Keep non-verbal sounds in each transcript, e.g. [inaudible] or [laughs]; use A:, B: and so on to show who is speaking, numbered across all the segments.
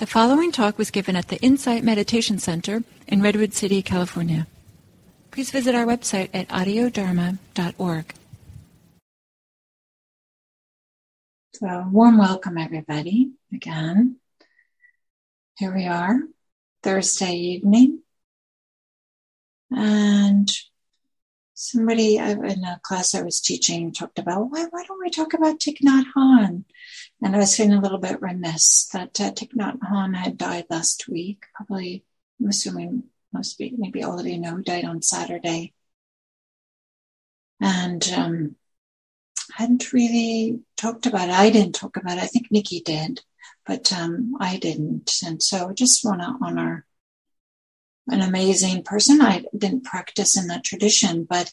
A: The following talk was given at the Insight Meditation Center in Redwood City, California. Please visit our website at audiodharma.org.
B: So, warm welcome, everybody, again. Here we are, Thursday evening. And somebody in a class I was teaching talked about why, why don't we talk about Thich Nhat Hanh? And I was feeling a little bit remiss that uh, Thich Nhat Hanh had died last week. Probably, I'm assuming most be maybe all of you know, died on Saturday. And um, hadn't really talked about it. I didn't talk about it. I think Nikki did, but um, I didn't. And so I just want to honor an amazing person. I didn't practice in that tradition, but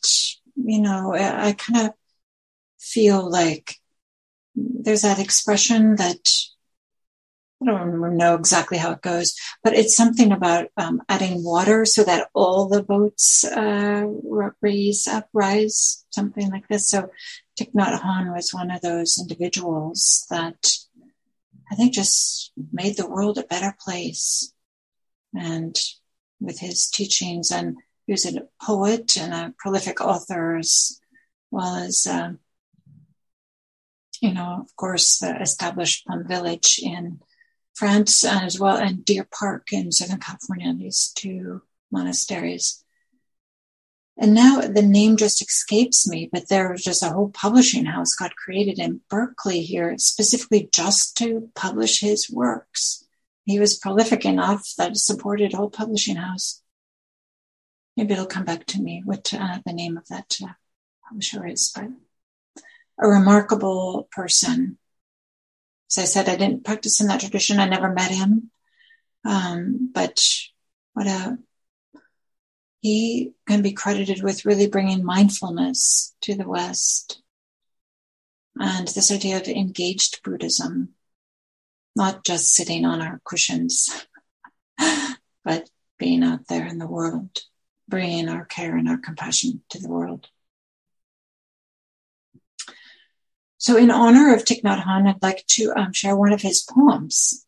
B: you know, I, I kind of feel like there's that expression that I don't know exactly how it goes, but it's something about um, adding water so that all the boats uh, raise up, rise, something like this. So Thich Nhat Hanh was one of those individuals that I think just made the world a better place. And with his teachings, and he was a poet and a prolific author as well as uh, you know, of course, the established Plum Village in France as well, and Deer Park in Southern California, these two monasteries. And now the name just escapes me, but there was just a whole publishing house got created in Berkeley here, specifically just to publish his works. He was prolific enough that it supported whole publishing house. Maybe it'll come back to me what uh, the name of that uh, publisher is, but a remarkable person. As I said, I didn't practice in that tradition. I never met him. Um, but what a, he can be credited with really bringing mindfulness to the West and this idea of engaged Buddhism, not just sitting on our cushions, [laughs] but being out there in the world, bringing our care and our compassion to the world. So, in honor of Thich Nhat Hanh, I'd like to um, share one of his poems,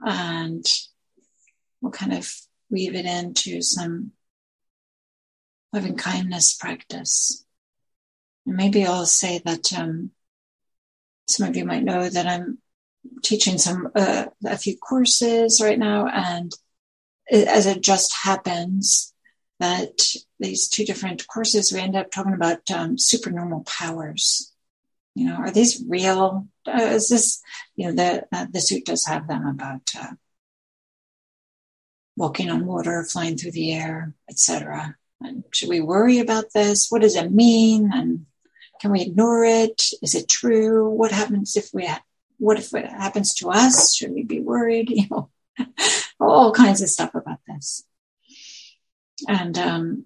B: and we'll kind of weave it into some loving kindness practice. And maybe I'll say that um, some of you might know that I'm teaching some uh, a few courses right now, and as it just happens that these two different courses we end up talking about um, supernormal powers you know, are these real? Uh, is this, you know, the uh, the suttas have them about uh, walking on water, flying through the air, etc. And should we worry about this? What does it mean? And can we ignore it? Is it true? What happens if we? Ha- what if it happens to us? Should we be worried? [laughs] You know, all kinds of stuff about this. And um,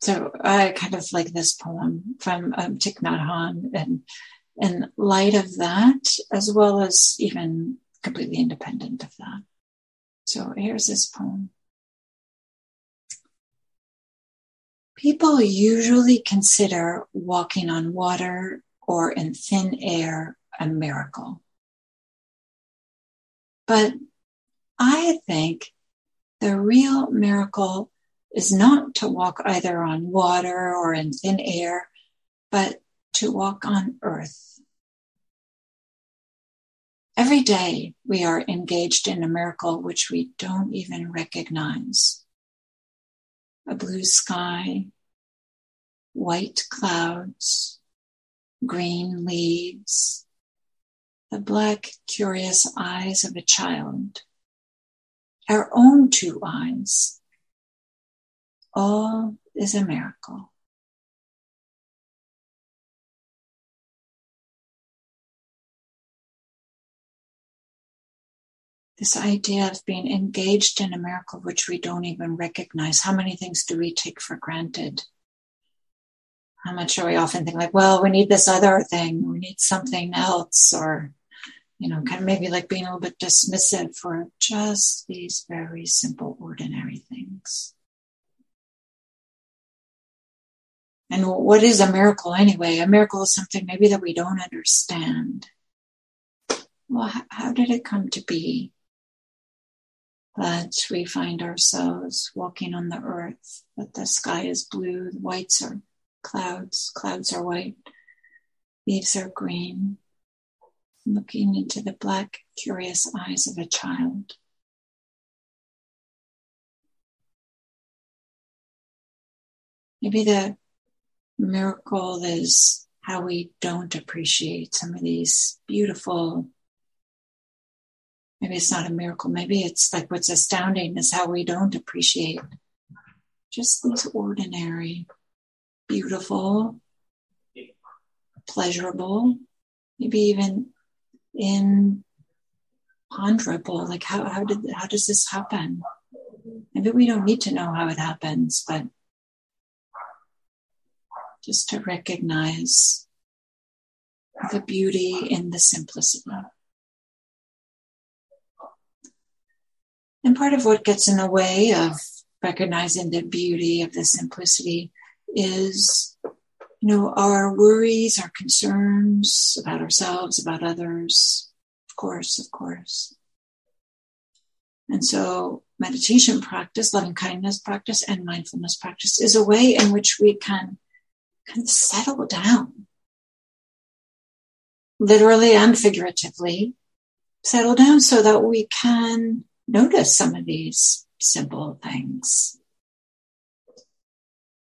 B: so I kind of like this poem from um, Thich Nhat Hanh, and in light of that, as well as even completely independent of that. So here's this poem. People usually consider walking on water or in thin air a miracle. But I think the real miracle is not to walk either on water or in thin air, but to walk on earth. Every day we are engaged in a miracle which we don't even recognize. A blue sky, white clouds, green leaves, the black, curious eyes of a child, our own two eyes all is a miracle. This idea of being engaged in a miracle which we don't even recognize. How many things do we take for granted? How much are we often think like, well, we need this other thing, we need something else, or you know, kind of maybe like being a little bit dismissive for just these very simple, ordinary things. And what is a miracle anyway? A miracle is something maybe that we don't understand. Well, how, how did it come to be? that we find ourselves walking on the earth, that the sky is blue, the whites are clouds, clouds are white, leaves are green, looking into the black, curious eyes of a child. Maybe the miracle is how we don't appreciate some of these beautiful maybe it's not a miracle maybe it's like what's astounding is how we don't appreciate just these ordinary beautiful pleasurable maybe even imponderable like how, how did how does this happen maybe we don't need to know how it happens but just to recognize the beauty in the simplicity. And part of what gets in the way of recognizing the beauty of the simplicity is, you know, our worries, our concerns about ourselves, about others. Of course, of course. And so meditation practice, loving kindness practice, and mindfulness practice is a way in which we can kind of settle down. Literally and figuratively, settle down so that we can notice some of these simple things.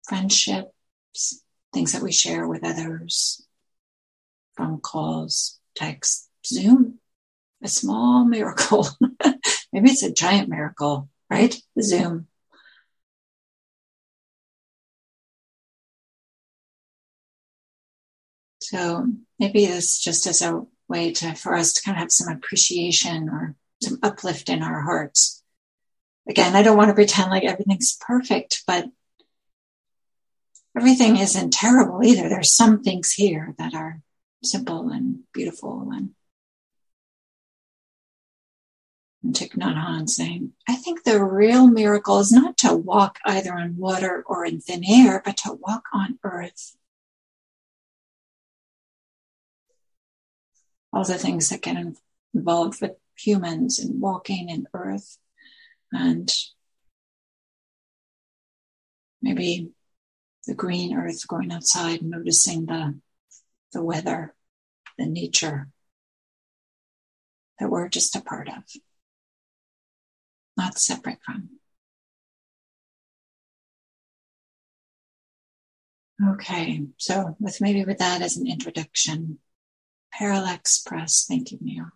B: Friendships, things that we share with others, phone calls, texts, Zoom, a small miracle. [laughs] Maybe it's a giant miracle, right? Zoom. So maybe this just as a way to for us to kind of have some appreciation or some uplift in our hearts. Again, I don't want to pretend like everything's perfect, but everything isn't terrible either. There's some things here that are simple and beautiful and and Thich Nhat Hanh saying, I think the real miracle is not to walk either on water or in thin air, but to walk on earth. all the things that get involved with humans and walking in earth and maybe the green earth going outside noticing the the weather the nature that we're just a part of not separate from okay so with maybe with that as an introduction Parallax Press. Thank you, Neil.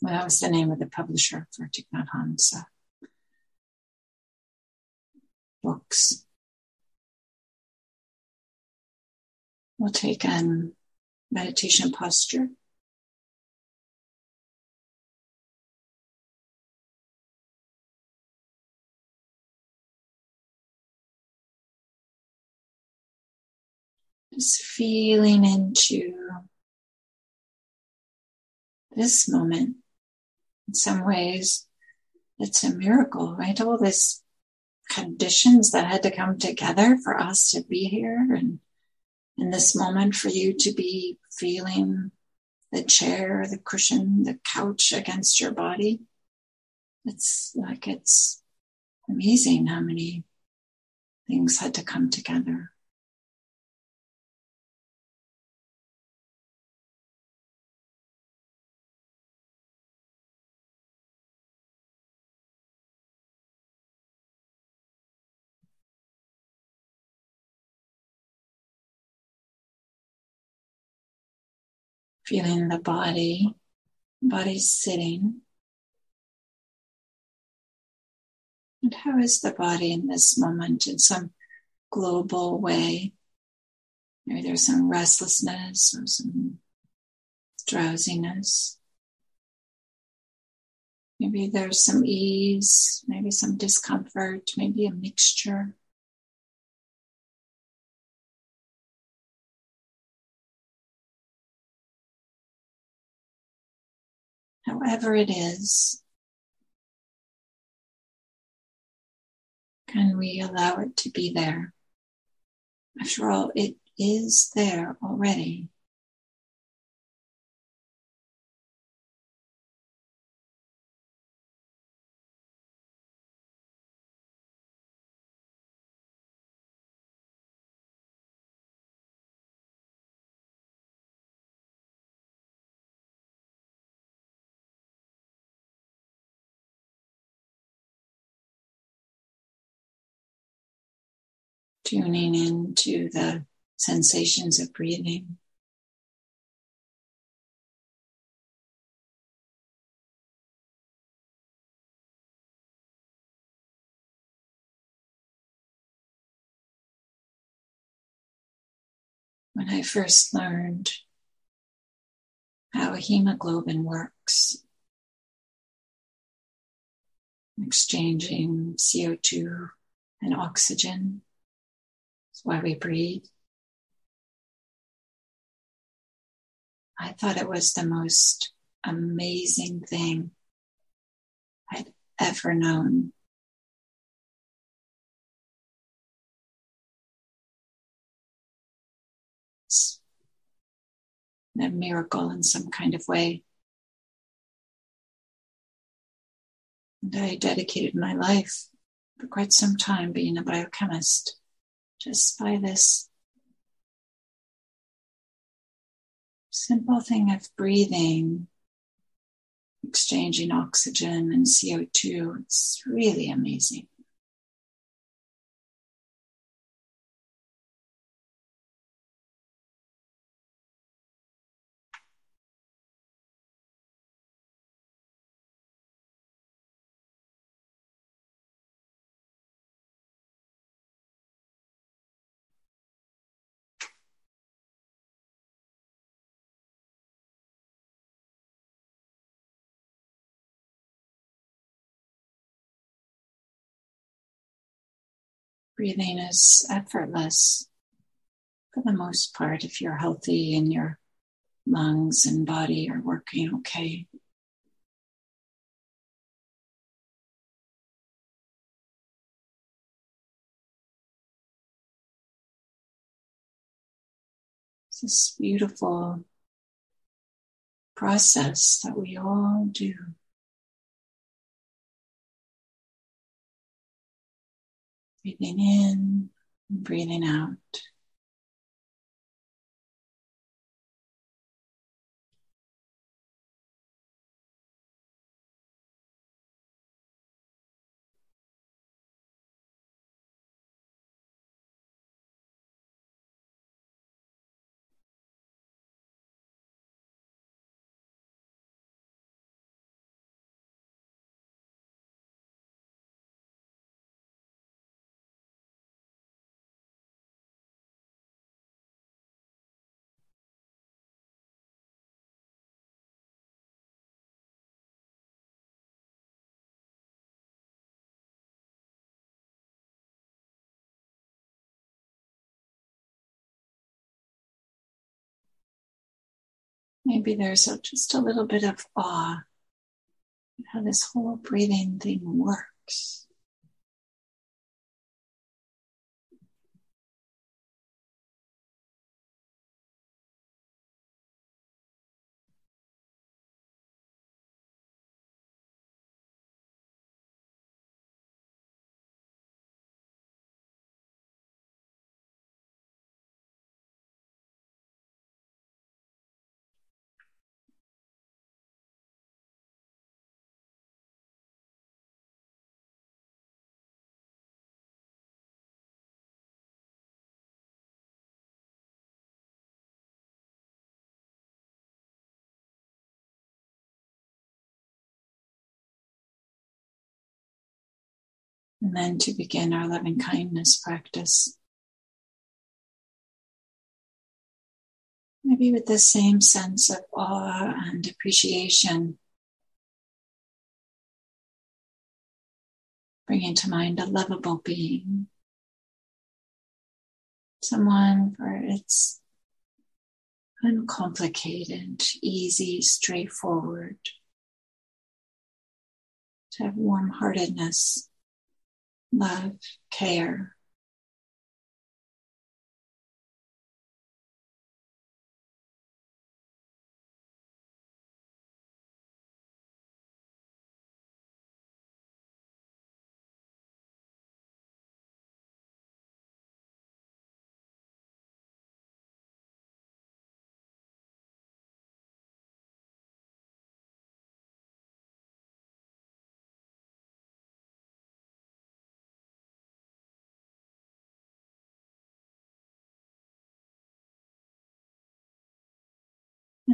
B: Well, that was the name of the publisher for Thich Nhat Hanh's books. We'll take um, meditation posture. Just feeling into this moment. In some ways, it's a miracle, right? All these conditions that had to come together for us to be here and in this moment for you to be feeling the chair, the cushion, the couch against your body. It's like it's amazing how many things had to come together. Feeling the body, body sitting. And how is the body in this moment in some global way? Maybe there's some restlessness or some drowsiness. Maybe there's some ease, maybe some discomfort, maybe a mixture. However it is, can we allow it to be there? After all, it is there already. Tuning into the sensations of breathing. When I first learned how hemoglobin works, exchanging CO2 and oxygen. Why we breathe. I thought it was the most amazing thing I'd ever known. It's a miracle in some kind of way. And I dedicated my life for quite some time being a biochemist just by this simple thing of breathing, exchanging oxygen and CO2. It's really amazing. Breathing is effortless for the most part if you're healthy and your lungs and body are working okay. It's this beautiful process that we all do. Breathing in breathing out. Maybe there's a, just a little bit of awe at how this whole breathing thing works. Then to begin our loving kindness practice. Maybe with the same sense of awe and appreciation. Bringing to mind a lovable being. Someone for its uncomplicated, easy, straightforward, to have warm heartedness love, care.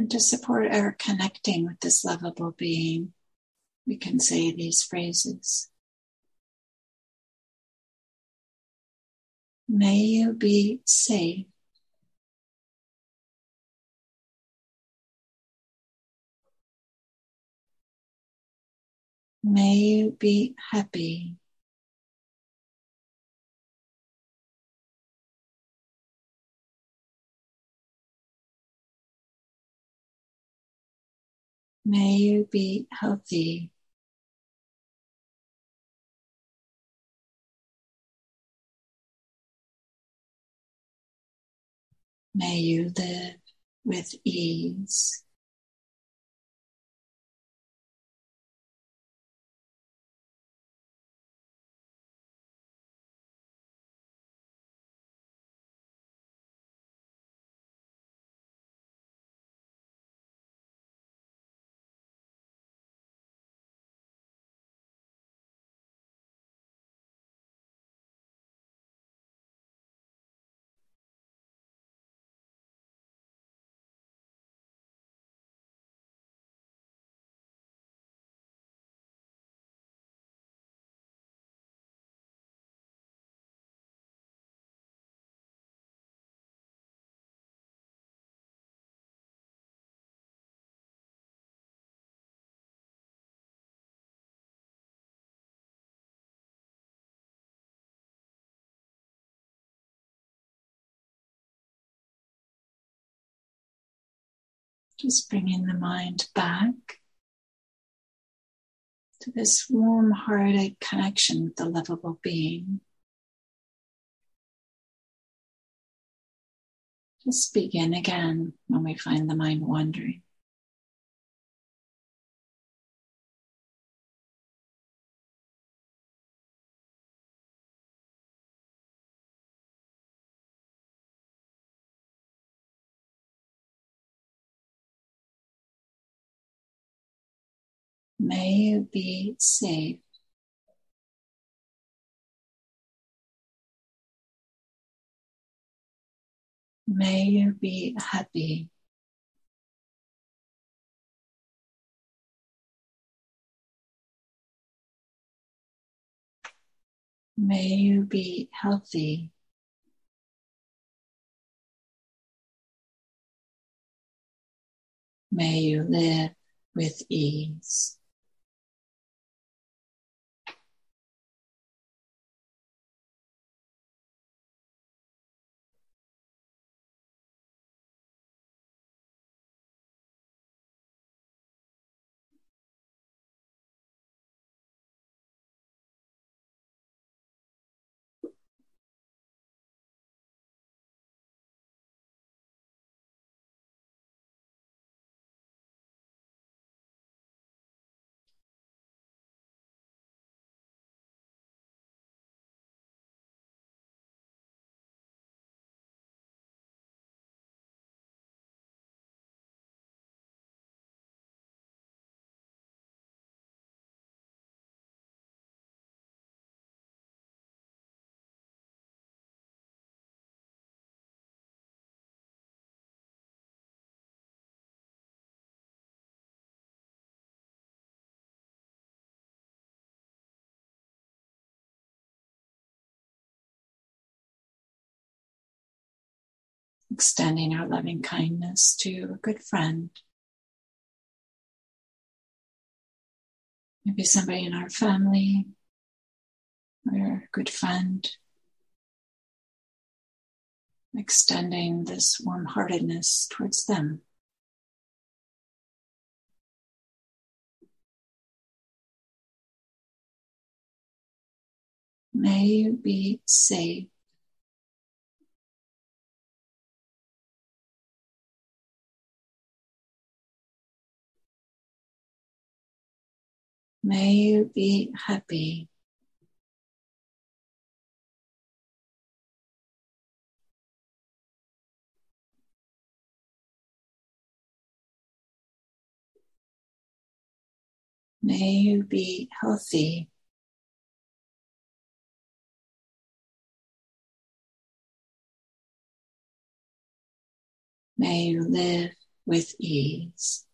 B: And to support our connecting with this lovable being, we can say these phrases. May you be safe. May you be happy. May you be healthy. May you live with ease. Just bringing the mind back to this warm hearted connection with the lovable being. Just begin again when we find the mind wandering. May you be safe. May you be happy. May you be healthy. May you live with ease. Extending our loving kindness to a good friend. Maybe somebody in our family or a good friend. Extending this warm heartedness towards them. May you be safe May you be happy. May you be healthy. May you live with ease.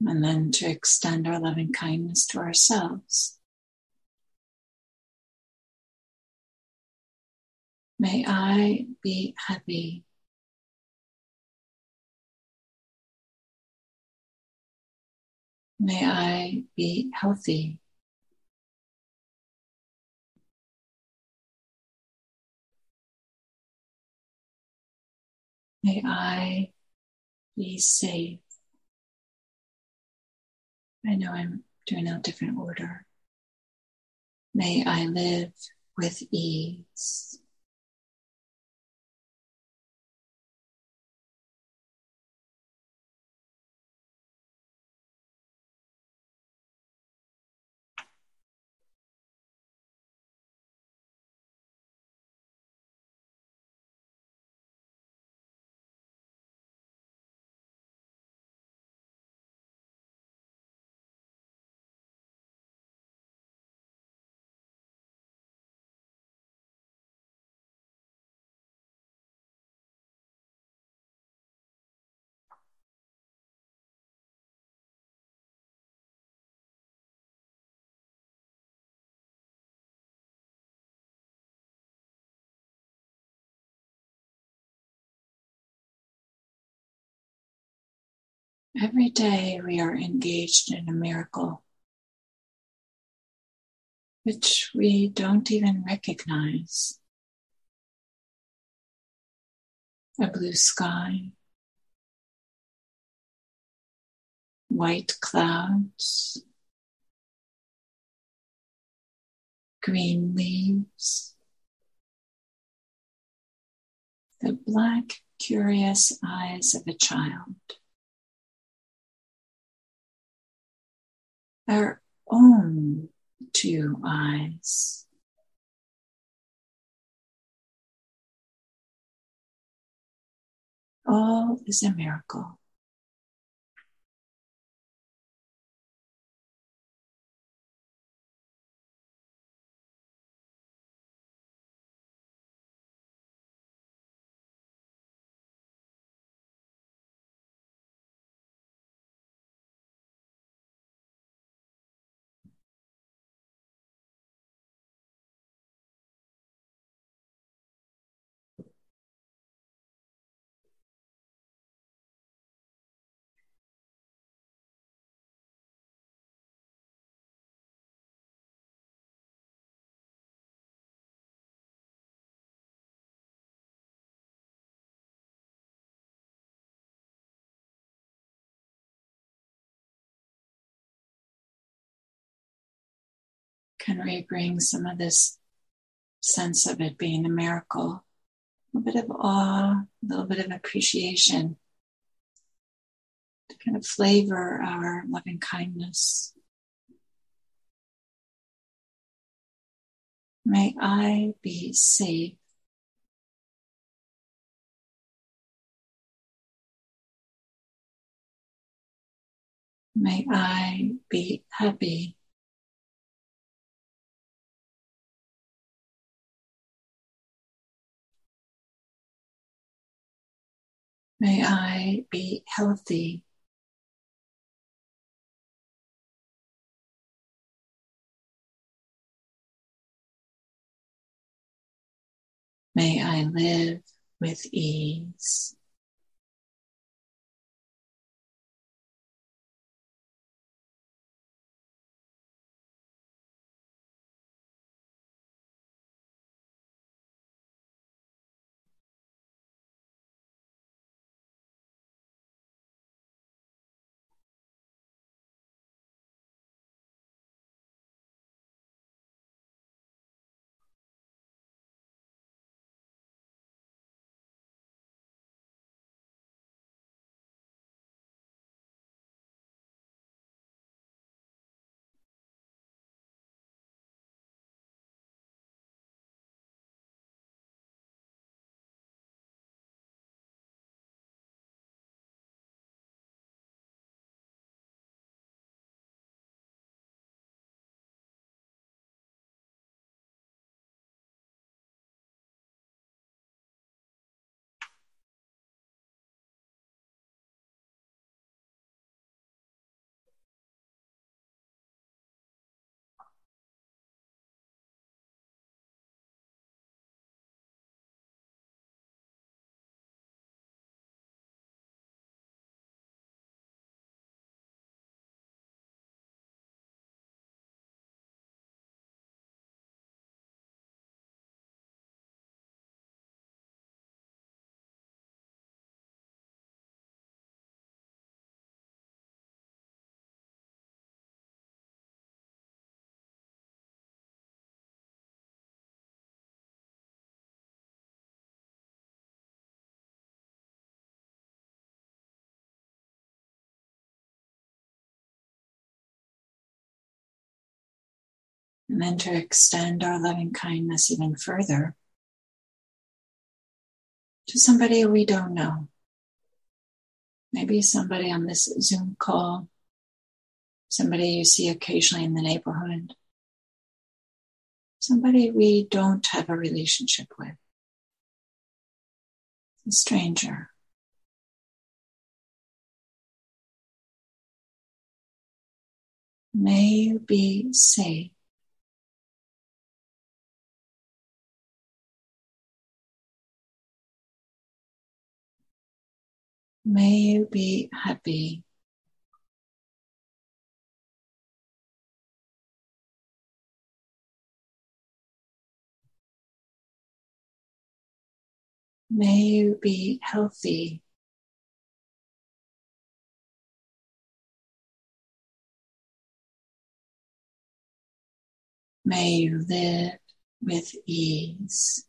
B: And then to extend our loving kindness to ourselves. May I be happy. May I be healthy. May I be safe. I know I'm doing a different order. May I live with ease. Every day we are engaged in a miracle, which we don't even recognize. A blue sky, white clouds, green leaves, the black, curious eyes of a child. Our own two eyes. All is a miracle. Can we bring some of this sense of it being a miracle, a bit of awe, a little bit of appreciation to kind of flavor our loving kindness. May I be safe. May I be happy. May I be healthy. May I live with ease. And then to extend our loving kindness even further to somebody we don't know. Maybe somebody on this Zoom call, somebody you see occasionally in the neighborhood, somebody we don't have a relationship with, a stranger. May you be safe. May you be happy. May you be healthy. May you live with ease.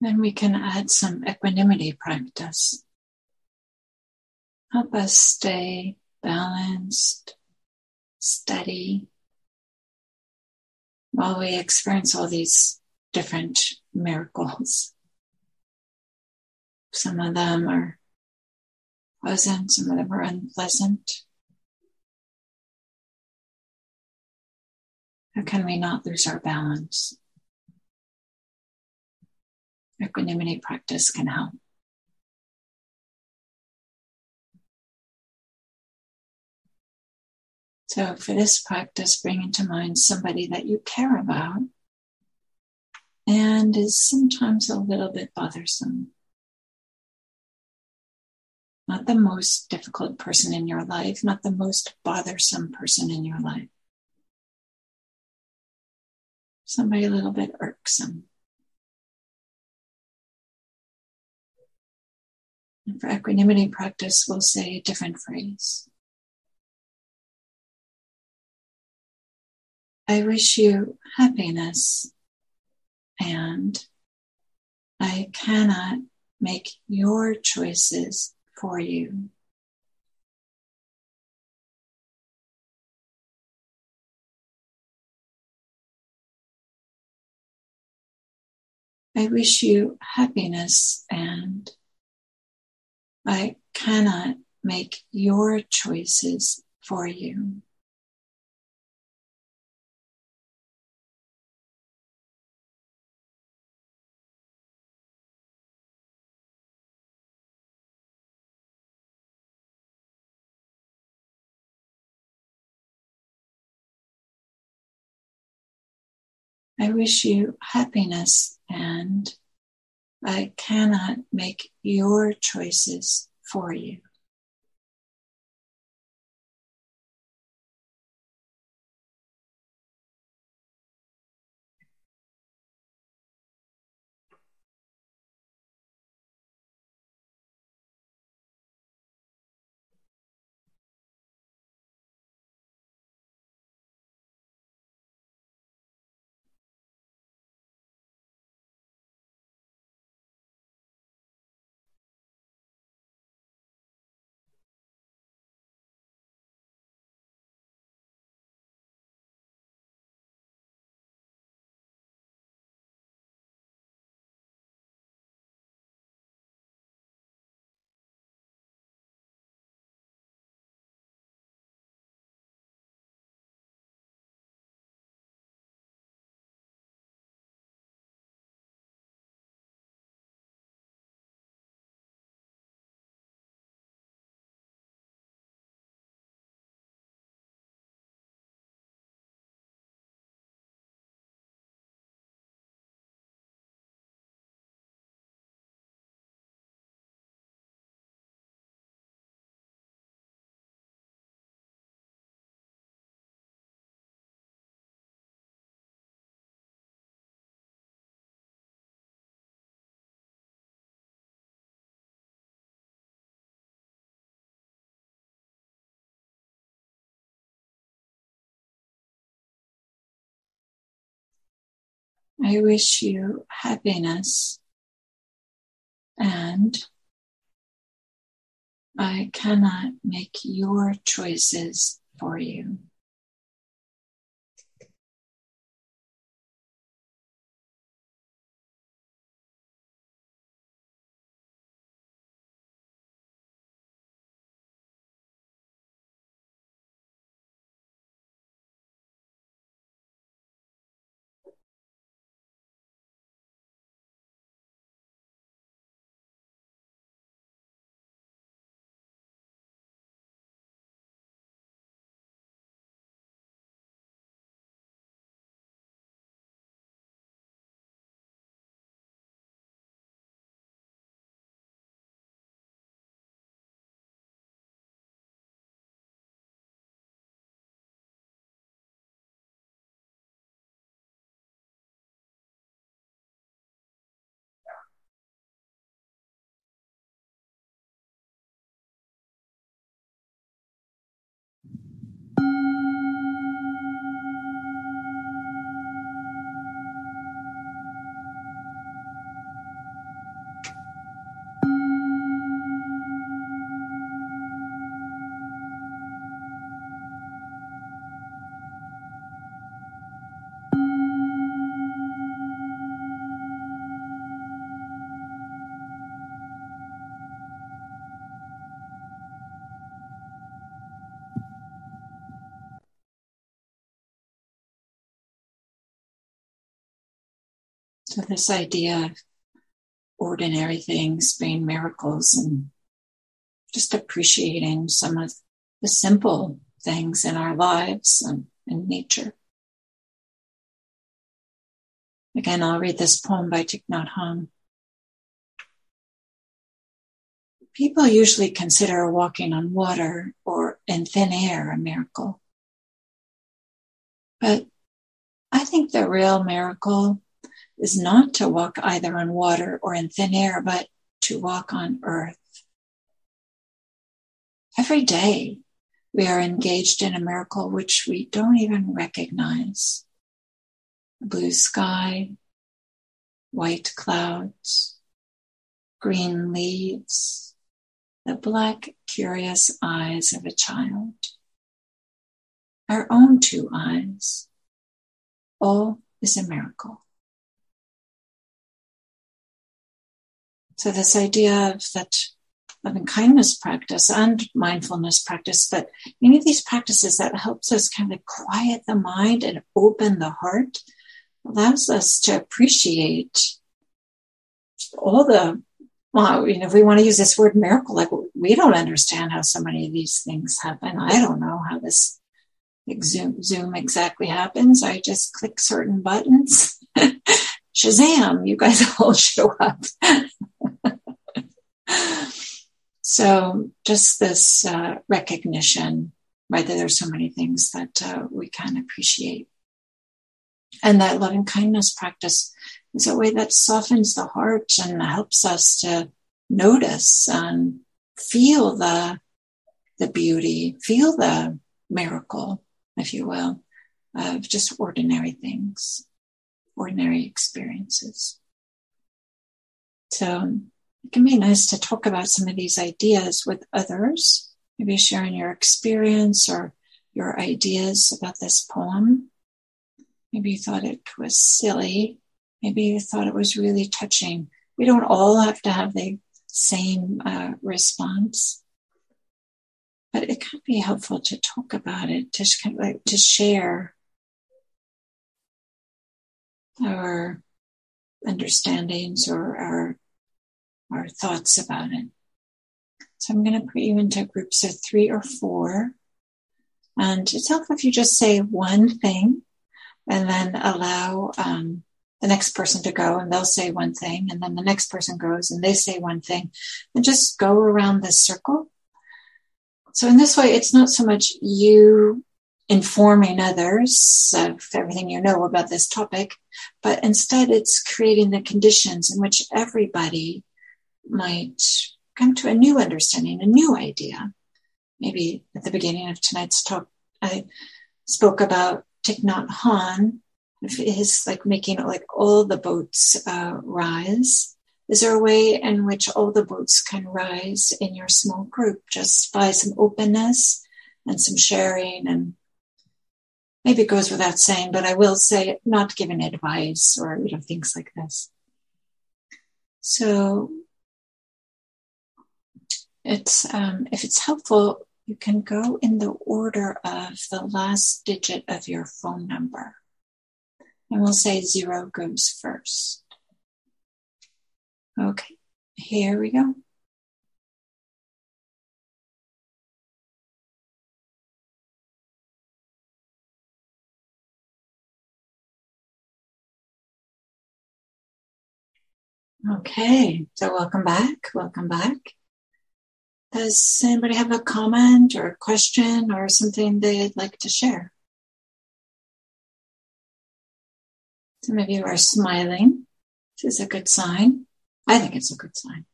B: Then we can add some equanimity practice. Help us stay balanced, steady, while we experience all these different miracles. Some of them are pleasant, some of them are unpleasant. How can we not lose our balance? Equanimity practice can help. So, for this practice, bring into mind somebody that you care about and is sometimes a little bit bothersome. Not the most difficult person in your life, not the most bothersome person in your life. Somebody a little bit irksome. And for equanimity practice, we'll say a different phrase. I wish you happiness and I cannot make your choices for you. I wish you happiness and I cannot make your choices for you. I wish you happiness and I cannot make your choices for you. I wish you happiness and I cannot make your choices for you. So, this idea of ordinary things being miracles and just appreciating some of the simple things in our lives and in nature. Again, I'll read this poem by Thich Nhat Hanh. People usually consider walking on water or in thin air a miracle. But I think the real miracle is not to walk either on water or in thin air, but to walk on earth. Every day we are engaged in a miracle which we don't even recognize. A blue sky, white clouds, green leaves, the black, curious eyes of a child, our own two eyes. All is a miracle. So this idea of that loving kindness practice and mindfulness practice, but any of these practices that helps us kind of quiet the mind and open the heart allows us to appreciate all the well, you know, if we want to use this word miracle, like we don't understand how so many of these things happen. I don't know how this Zoom, Zoom exactly happens. I just click certain buttons. [laughs] Shazam, you guys [laughs] all show up. So just this uh, recognition, right, that there's so many things that uh, we can appreciate. And that loving kindness practice is a way that softens the heart and helps us to notice and feel the, the beauty, feel the miracle, if you will, of just ordinary things, ordinary experiences. So it can be nice to talk about some of these ideas with others, maybe sharing your experience or your ideas about this poem. Maybe you thought it was silly. Maybe you thought it was really touching. We don't all have to have the same uh, response, but it can be helpful to talk about it, to, like, to share our understandings or our our thoughts about it. So I'm going to put you into groups of three or four. And it's helpful if you just say one thing and then allow um, the next person to go and they'll say one thing. And then the next person goes and they say one thing and just go around this circle. So in this way, it's not so much you informing others of everything you know about this topic, but instead it's creating the conditions in which everybody might come to a new understanding, a new idea. Maybe at the beginning of tonight's talk, I spoke about Thich Nhat Hanh, his like making like all the boats uh, rise. Is there a way in which all the boats can rise in your small group just by some openness and some sharing and maybe it goes without saying, but I will say not giving advice or you know things like this. So it's um, if it's helpful, you can go in the order of the last digit of your phone number. And we'll say zero goes first. Okay, here we go. Okay, so welcome back. Welcome back. Does anybody have a comment or a question or something they'd like to share? Some of you are smiling. This is a good sign. I think it's a good sign.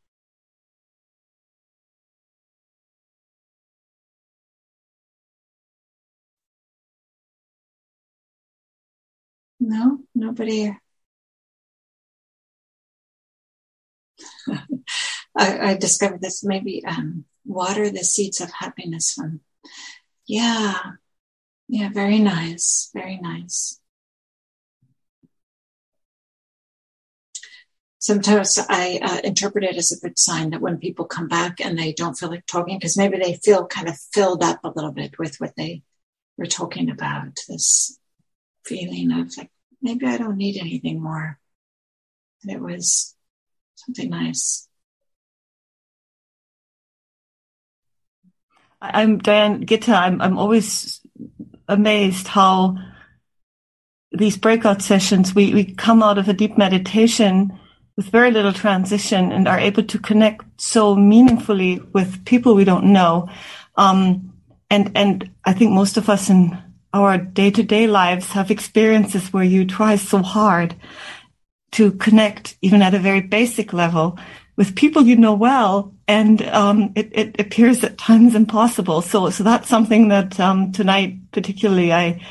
B: No, nobody. I, I discovered this maybe um, water the seeds of happiness from. Yeah, yeah, very nice, very nice. Sometimes I uh, interpret it as a good sign that when people come back and they don't feel like talking, because maybe they feel kind of filled up a little bit with what they were talking about, this feeling of like, maybe I don't need anything more. it was something nice.
C: I'm Diane Gitta. I'm I'm always amazed how these breakout sessions we we come out of a deep meditation with very little transition and are able to connect so meaningfully with people we don't know. Um, and and I think most of us in our day to day lives have experiences where you try so hard to connect, even at a very basic level, with people you know well, and um, it, it, appears at times impossible. So, so that's something that um, tonight, particularly, I,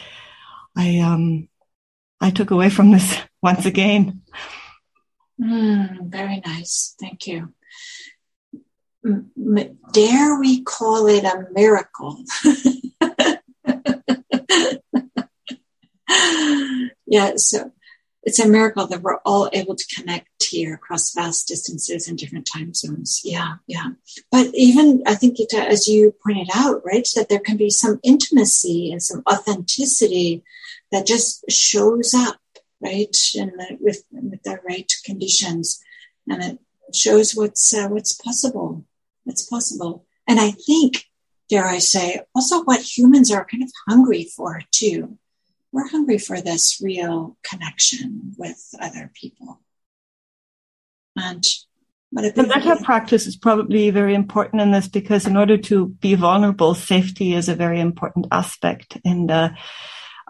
C: I, um, I took away from this [laughs] once again.
B: Mm, very nice, thank you. M- dare we call it a miracle? [laughs] yeah, so it's a miracle that we're all able to connect here across vast distances and different time zones. Yeah, yeah. But even I think it, as you pointed out, right, that there can be some intimacy and some authenticity that just shows up, right, and with with the right conditions, and it shows what's uh, what's possible. What's possible, and I think, dare I say, also what humans are kind of hungry for too we're hungry for this real connection with other people. And
C: a the metta practice is probably very important in this because in order to be vulnerable, safety is a very important aspect. And uh,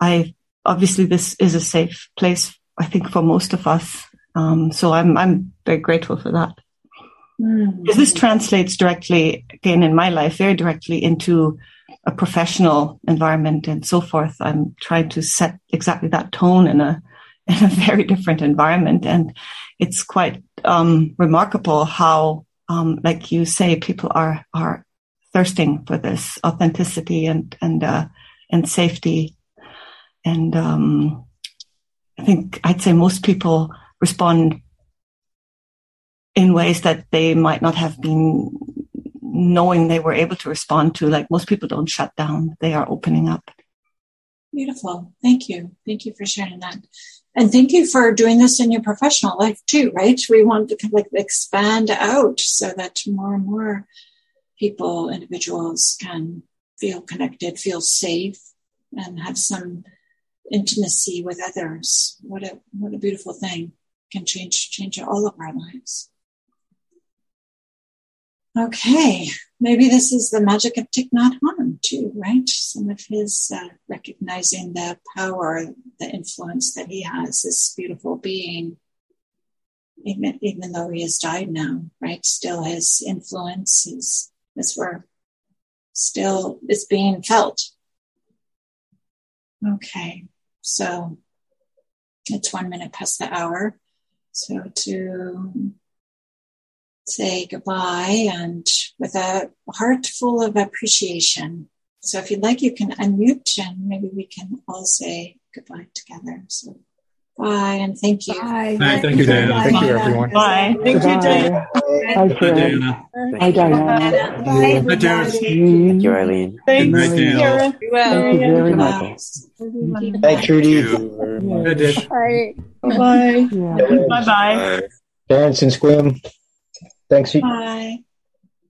C: I obviously this is a safe place, I think, for most of us. Um, so I'm I'm very grateful for that. Mm. This translates directly, again, in my life, very directly into a professional environment and so forth. I'm trying to set exactly that tone in a [laughs] in a very different environment, and it's quite um, remarkable how, um, like you say, people are are thirsting for this authenticity and and uh, and safety, and um, I think I'd say most people respond in ways that they might not have been knowing they were able to respond to. Like most people don't shut down, they are opening up.
B: Beautiful. Thank you. Thank you for sharing that. And thank you for doing this in your professional life too, right? We want to like expand out so that more and more people, individuals can feel connected, feel safe, and have some intimacy with others. What a what a beautiful thing. Can change change all of our lives. Okay, maybe this is the magic of Thich Nhat Hanh too, right? Some of his uh, recognizing the power, the influence that he has, this beautiful being, even, even though he has died now, right? Still his influence is, his work still is being felt. Okay, so it's one minute past the hour. So to say goodbye and with a heart full of appreciation. So if you'd like, you can unmute and maybe we can all say goodbye together. So bye and thank you.
D: Bye. bye. Thank you, Diana.
E: Thank you, everyone.
C: Bye.
E: Thank
C: you, Diana.
E: Bye, Diana.
D: Bye, Diana.
E: Bye,
D: Bye,
E: Diana.
F: Thank you, mm-hmm. Eileen.
C: Thanks,
E: Thank you,
C: Thank
E: you very much.
F: Bye, Trudy.
D: Bye.
C: Bye. Bye. Bye.
F: Terrence and Squim. Thanks.
B: Bye.